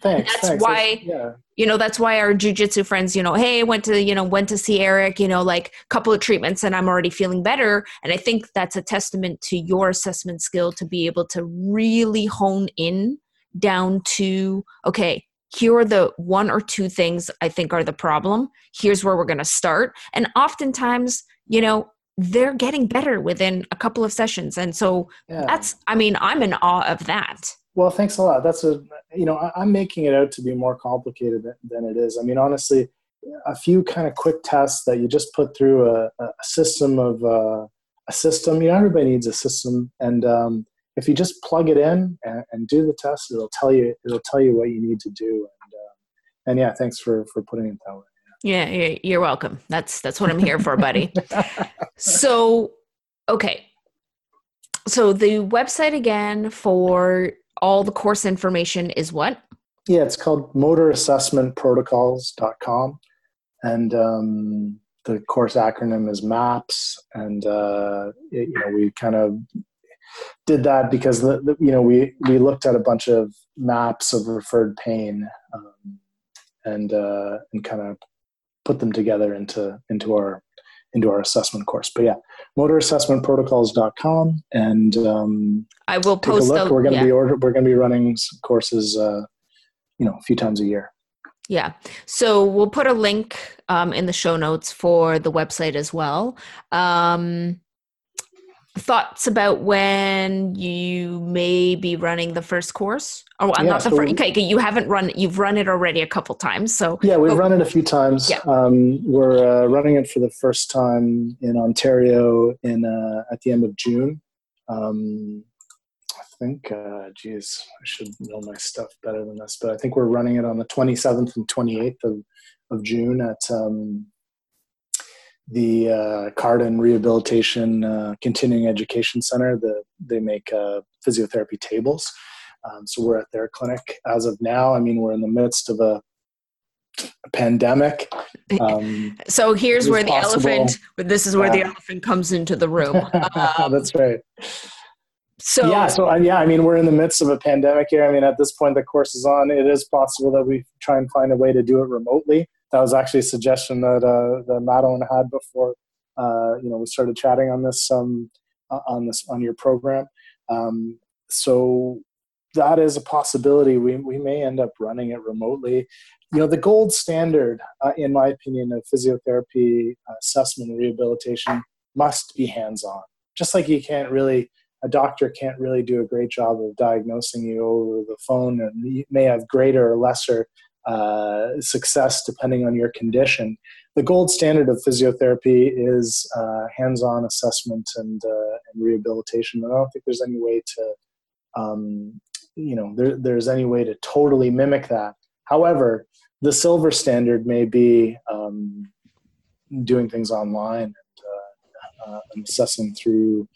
Thanks.
that's
thanks.
why
yeah.
you know that's why our jujitsu friends you know hey went to you know went to see eric you know like a couple of treatments and i'm already feeling better and i think that's a testament to your assessment skill to be able to really hone in down to okay here are the one or two things i think are the problem here's where we're going to start and oftentimes you know they're getting better within a couple of sessions and so
yeah.
that's i mean i'm in awe of that
Well, thanks a lot. That's a you know I, I'm making it out to be more complicated than, than it is. I mean, honestly, a few kind of quick tests that you just put through a, a system of uh, a system. You know, everybody needs a system, and um, if you just plug it in and, and, do the test, it'll tell you it'll tell you what you need to do. And, uh, and yeah, thanks for for putting it that way.
Yeah, you're welcome. That's that's what I'm here for, buddy. [LAUGHS] so, okay. So the website again for all the course information is what?
Yeah, it's called motorassessmentprotocols.com. And um, the course acronym is MAPS. And, uh, it, you know, we kind of did that because, the, the, you know, we, we looked at a bunch of maps of referred pain um, and, uh, and kind of put them together into, into our into our assessment course. But yeah, motorassessmentprotocols.com and um,
I will post
take a look.
The,
we're going to
yeah.
be order, we're going to be running courses, uh, you know, a few times a year.
Yeah. So we'll put a link um, in the show notes for the website as well. Um, thoughts about when you may be running the first course or well,
Yeah,
not the
so
first okay you haven't run you've run it already a couple times so
Yeah, we've
Oh.
run it a few times.
Yeah.
Um, we're uh, running it for the first time in Ontario in uh, at the end of June. Um, I think, uh, geez, I should know my stuff better than this, but I think we're running it on the 27th and 28th of, of June at um, the uh, Cardon Rehabilitation uh, Continuing Education Center. The, they make uh, physiotherapy tables. Um, so we're at their clinic as of now. I mean, we're in the midst of a, a pandemic. Um,
so here's where the
possible.
elephant this is where the elephant comes into the room um, [LAUGHS]
that's right.
so
yeah. So uh, yeah, I mean, we're in the midst of a pandemic here. I mean, at this point, the course is on. It is possible that we try and find a way to do it remotely. That was actually a suggestion that uh, that Madeline had before. Uh, you know, we started chatting on this um, uh, on this on your program. Um, so that is a possibility. We we may end up running it remotely. You know, the gold standard, uh, in my opinion, of physiotherapy uh, assessment and rehabilitation must be hands-on. Just like you can't really a doctor can't really do a great job of diagnosing you over the phone and you may have greater or lesser uh, success depending on your condition. The gold standard of physiotherapy is uh, hands-on assessment and, uh, and rehabilitation. I don't think there's any way to um, you know there, there's any way to totally mimic that. However the silver standard may be um, doing things online and, uh, uh, and assessing through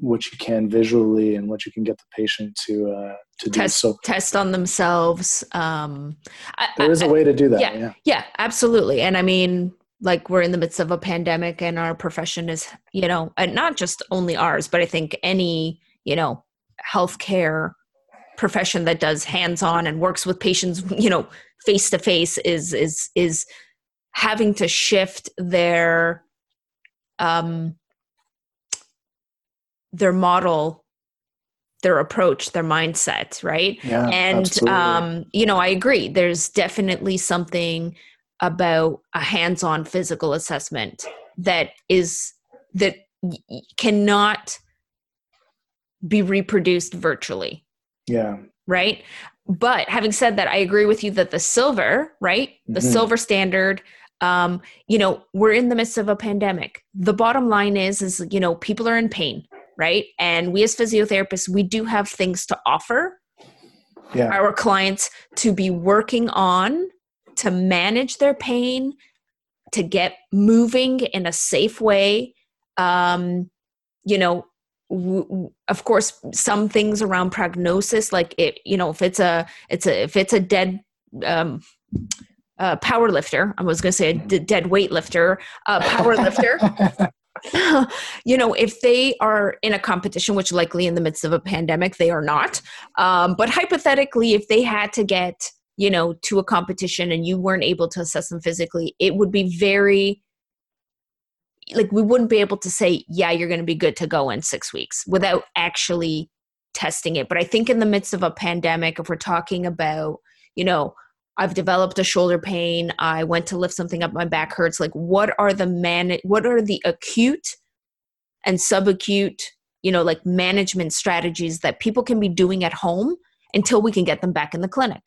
what you can visually and what you can get the patient to uh, to do.
test
So
test on themselves um I-
there is
I-
a way to do that.
yeah.
Yeah.
Yeah, absolutely. And I mean, like we're in the midst of a pandemic and our profession is, you know, and not just only ours, but I think any, you know, healthcare profession that does hands-on and works with patients, you know, face to face is is is having to shift their um their model their approach their mindset right
Yeah.
and
absolutely.
um you know i agree there's definitely something about a hands-on physical assessment that is that cannot be reproduced virtually
yeah.
right but having said that i agree with you that the silver right the
Mhm.
silver standard um you know we're in the midst of a pandemic the bottom line is is you know people are in pain right and we as physiotherapists we do have things to offer
Yeah.
our clients to be working on to manage their pain to get moving in a safe way um you know w- of course some things around prognosis like it you know if it's a it's a if it's a dead um uh, power lifter i was going to say a d- dead weightlifter uh, power lifter [LAUGHS] [LAUGHS] you know, if they are in a competition, which likely in the midst of a pandemic they are not, um, but hypothetically, if they had to get, you know, to a competition and you weren't able to assess them physically, it would be very like we wouldn't be able to say, yeah, you're going to be good to go in 6 weeks without actually testing it. But I think in the midst of a pandemic if we're talking about, you know, I've developed a shoulder pain, I went to lift something up. My back hurts, like what are the man what are the acute and subacute, you know, like management strategies that people can be doing at home until we can get them back in the clinic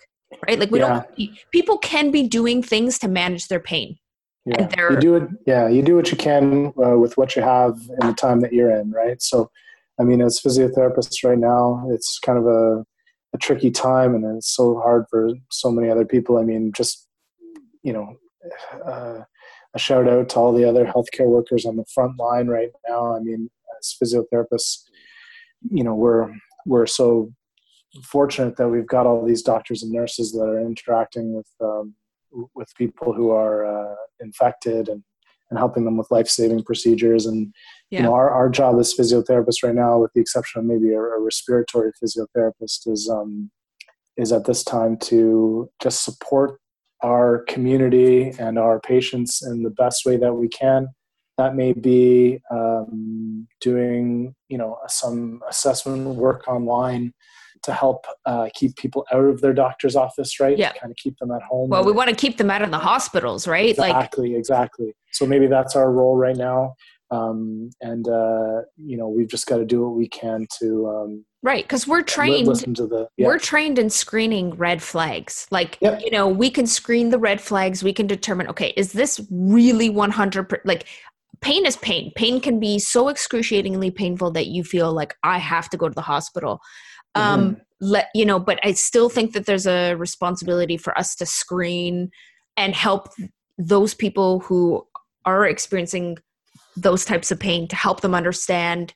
right? Like we yeah. don't people can be doing things to manage their pain
yeah. you do it yeah you do what you can uh, with what you have in the time that you're in right? So i mean as physiotherapists right now it's kind of a, a tricky time and it's so hard for so many other people i mean just you know uh, a shout out to all the other healthcare workers on the front line right now i mean as physiotherapists you know we're we're so fortunate that we've got all these doctors and nurses that are interacting with um, with people who are uh, infected and, and helping them with life saving procedures. And yeah. you know, our, our job as physiotherapists right now, with the exception of maybe a, a respiratory physiotherapist, is um, is at this time to just support our community and our patients in the best way that we can. That may be um, doing, you know, some assessment work online to help uh, keep people out of their doctor's office, right?
Yeah.
Kind of keep them at home.
Well, we want to keep them out of the hospitals, right?
Exactly, like, exactly. So maybe that's our role right now. Um, and uh, you know, we've just got to do what we can to um,
right because we're trained. Listen to the yeah. we're trained in screening red flags. Like yep. you know, we can screen the red flags. We can determine, okay, is this really one hundred? Like pain is pain. Pain can be so excruciatingly painful that you feel like I have to go to the hospital um mm-hmm. let you know but i still think that there's a responsibility for us to screen and help those people who are experiencing those types of pain to help them understand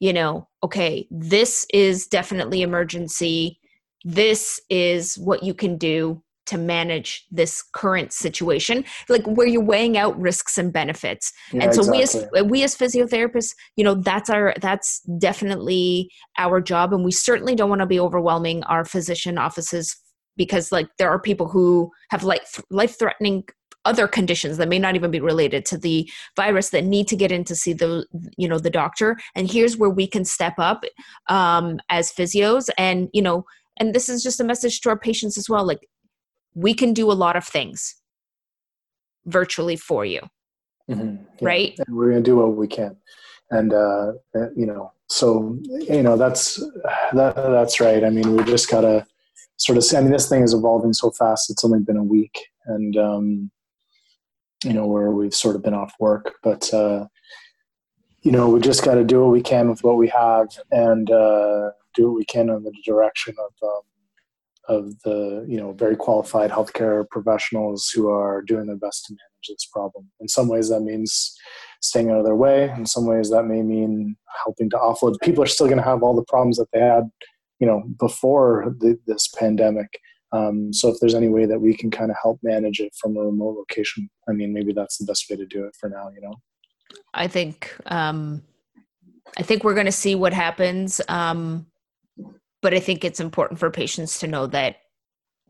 you know okay this is definitely emergency. This is what you can do to manage this current situation like where you're weighing out risks and benefits. Yeah, and so exactly. we as we as physiotherapists you know that's our that's definitely our job. And we certainly don't want to be overwhelming our physician offices because like there are people who have like life threatening other conditions that may not even be related to the virus that need to get in to see the you know the doctor. And here's where we can step up um, as physios. And you know and this is just a message to our patients as well like we can do a lot of things virtually for you. Mm-hmm. yeah. right?
And we're going to do what we can. And uh, uh, you know so you know that's that, that's right. I mean we just gotta sort of i mean this thing is evolving so fast it's only been a week. And um, you know where we've sort of been off work but uh, you know we just got to do what we can with what we have and uh, do what we can in the direction of um, of the you know very qualified healthcare professionals who are doing their best to manage this problem. In some ways, that means staying out of their way. In some ways, that may mean helping to offload. People are still going to have all the problems that they had, you know, before the, this pandemic. Um, so if there's any way that we can kind of help manage it from a remote location, I mean, maybe that's the best way to do it for now. You know,
I think um, I think we're going to see what happens. Um, but I think it's important for patients to know that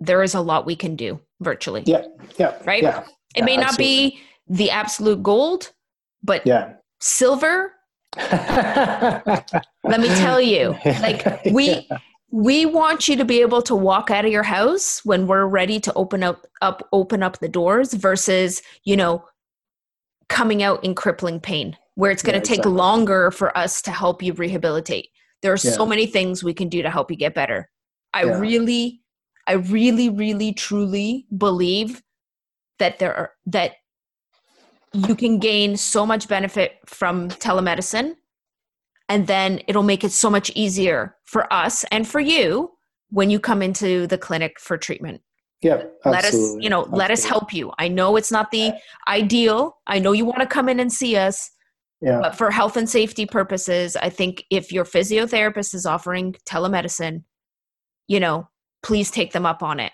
there is a lot we can do virtually.
Yeah. Yeah.
Right?
Yeah.
It yeah, may not absolutely. be the absolute gold, but yeah. silver. [LAUGHS] let me tell you, like we [LAUGHS] yeah. We want you to be able to walk out of your house when we're ready to open up up open up the doors versus, you know, coming out in crippling pain where it's going to yeah, take exactly. longer for us to help you rehabilitate. There are yeah. so many things we can do to help you get better. I yeah. really, I really, really, truly believe that there are that you can gain so much benefit from telemedicine and then it'll make it so much easier for us and for you when you come into the clinic for treatment
yeah
absolutely. let us you know absolutely. let us help you i know it's not the ideal i know you want to come in and see us yeah. But for health and safety purposes, I think if your physiotherapist is offering telemedicine, you know, please take them up on it.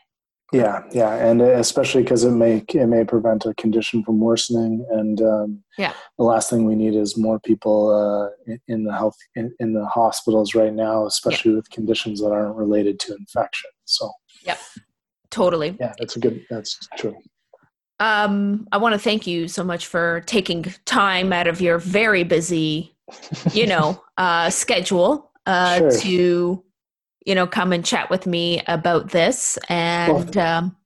Yeah, yeah, and especially because it may it may prevent a condition from worsening, and um,
yeah,
the last thing we need is more people uh, in the health in, in, the hospitals right now, especially yeah. with conditions that aren't related to infection. So,
yeah, totally
yeah that's a good that's true
um i want to thank you so much for taking time out of your very busy you know [LAUGHS] uh schedule uh sure. to you know come and chat with me about this. And well, um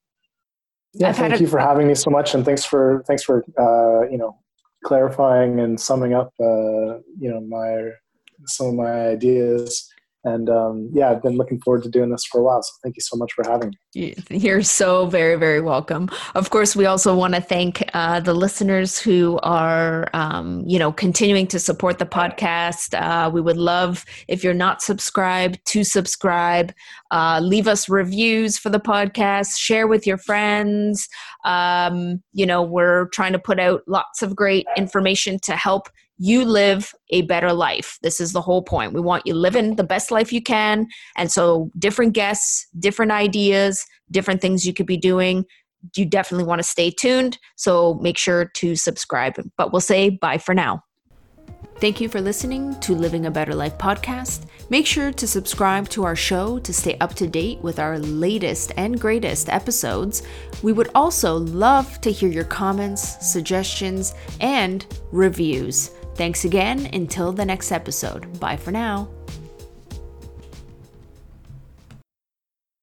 yeah I've thank you a- for having me so much and thanks for thanks for uh you know clarifying and summing up uh you know my some of my ideas and um, yeah, I've been looking forward to doing this for a while. So thank you so much for having
me. You're so very, very welcome. Of course, we also want to thank uh, the listeners who are, um, you know, continuing to support the podcast. Uh, we would love if you're not subscribed to subscribe. Uh, leave us reviews for the podcast. Share with your friends. Um, you know, we're trying to put out lots of great information to help you live a better life. This is the whole point. We want you living the best life you can. And so, different guests, different ideas, different things you could be doing. You definitely want to stay tuned. So, make sure to subscribe. But we'll say bye for now. Thank you for listening to Living a Better Life podcast. Make sure to subscribe to our show to stay up to date with our latest and greatest episodes. We would also love to hear your comments, suggestions, and reviews. Thanks again. Until the next episode. Bye for now.